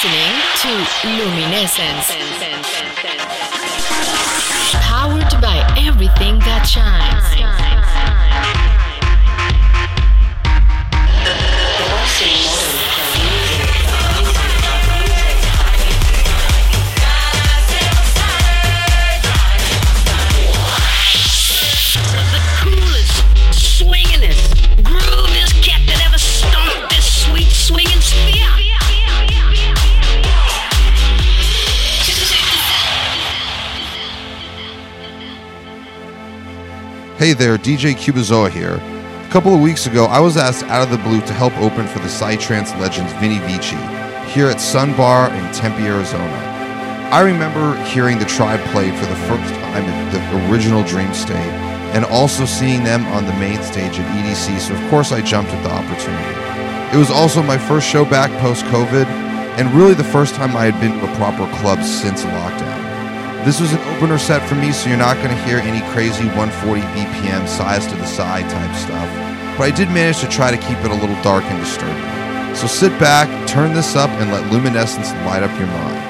listening to Luminescence. Powered by everything that shines. Hey there, DJ Cubazoa here. A couple of weeks ago, I was asked out of the blue to help open for the Psytrance legends Vini Vici here at Sun Bar in Tempe, Arizona. I remember hearing the tribe played for the first time at the original Dreamstate and also seeing them on the main stage at EDC, so of course I jumped at the opportunity. It was also my first show back post COVID and really the first time I had been to a proper club since lockdown. This was an opener set for me, so you're not going to hear any crazy 140 BPM size to the side type stuff. But I did manage to try to keep it a little dark and disturbing. So sit back, turn this up, and let luminescence light up your mind.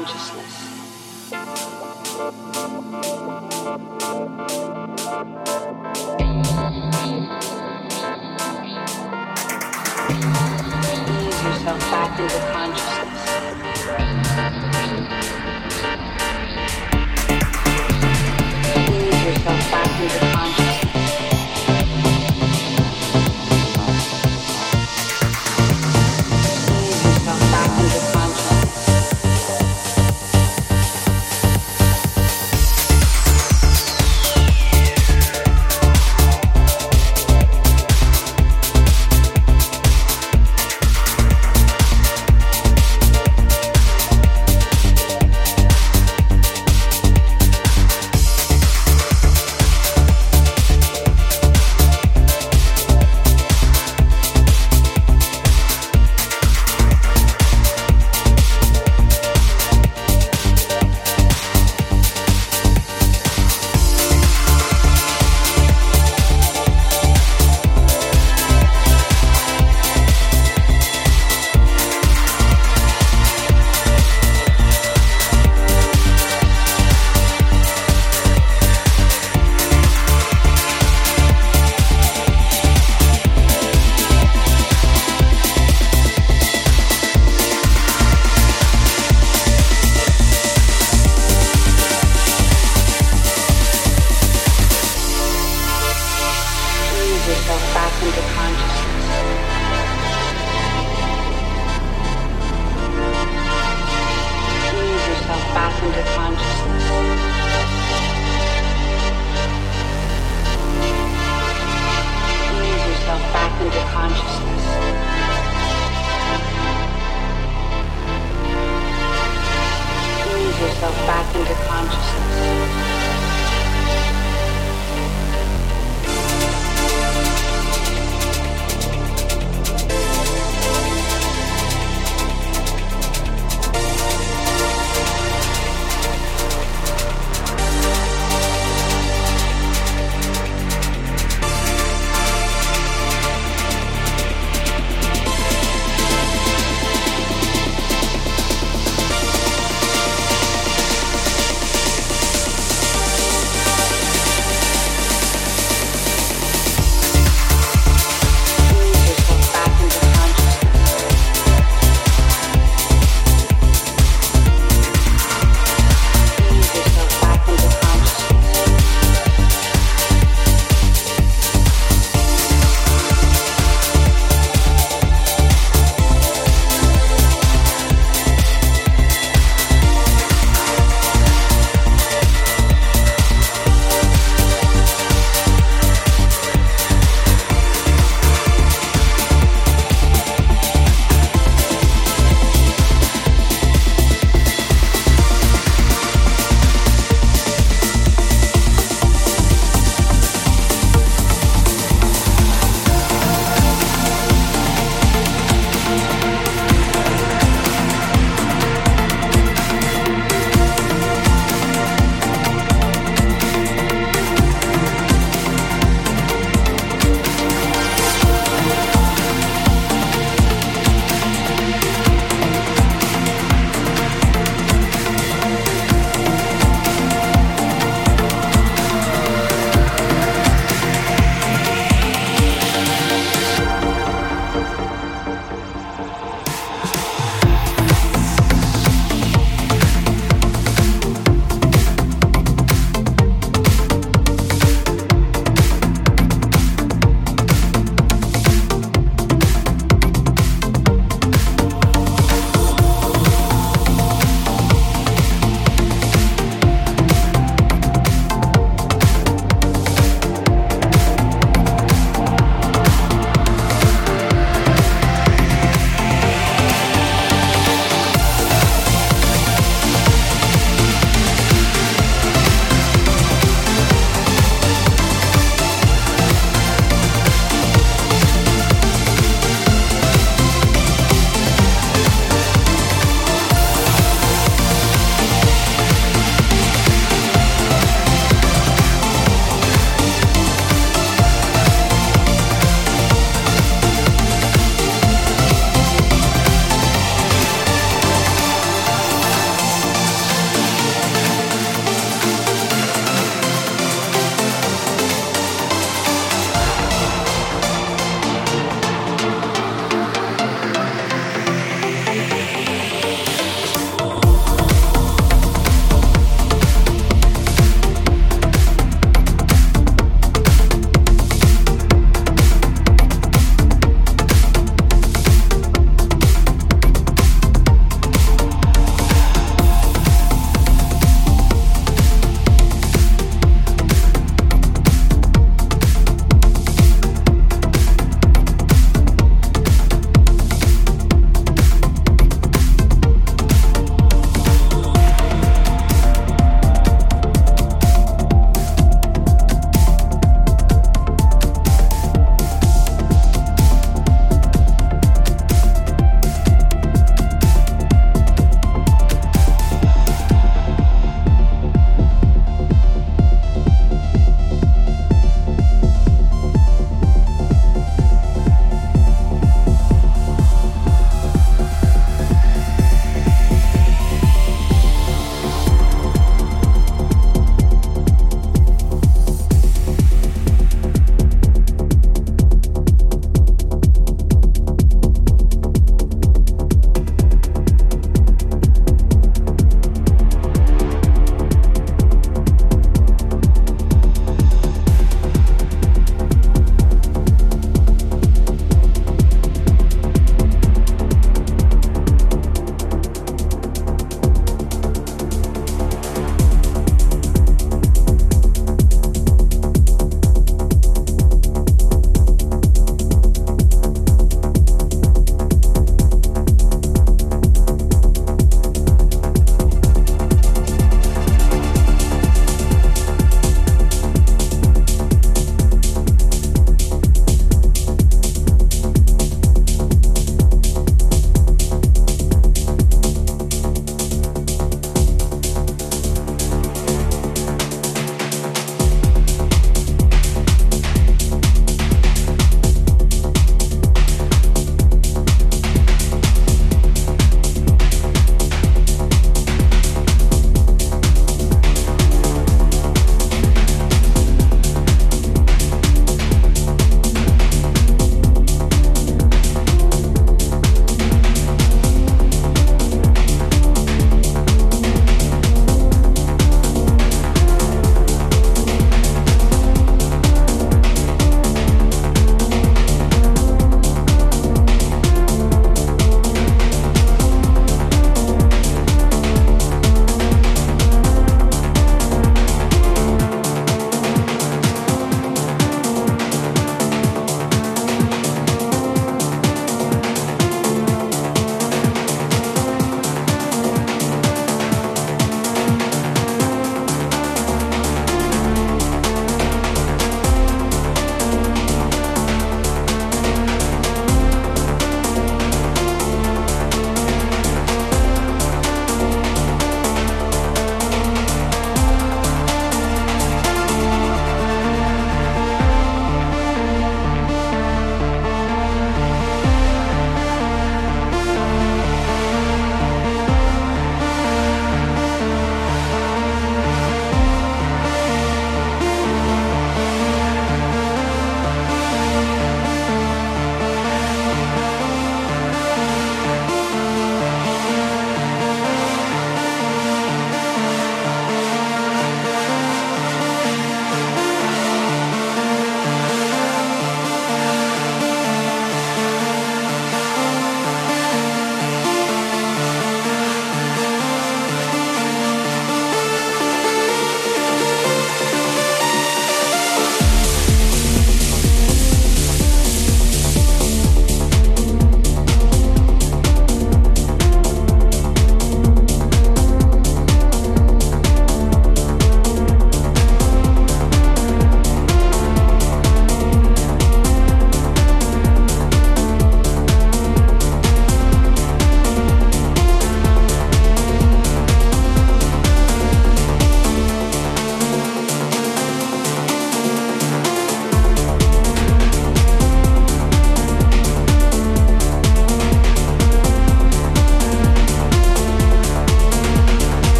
Into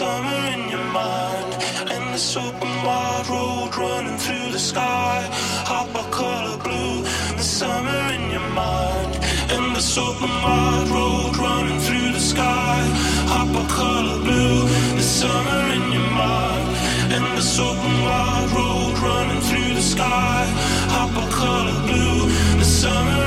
summer in your mind. And this open wide road running through the sky. Hop a color blue, the summer in your mind. And this open wide road running through the sky. Hop a color blue, the summer in your mind. And this open wide road running through the sky. Hop a color blue, the summer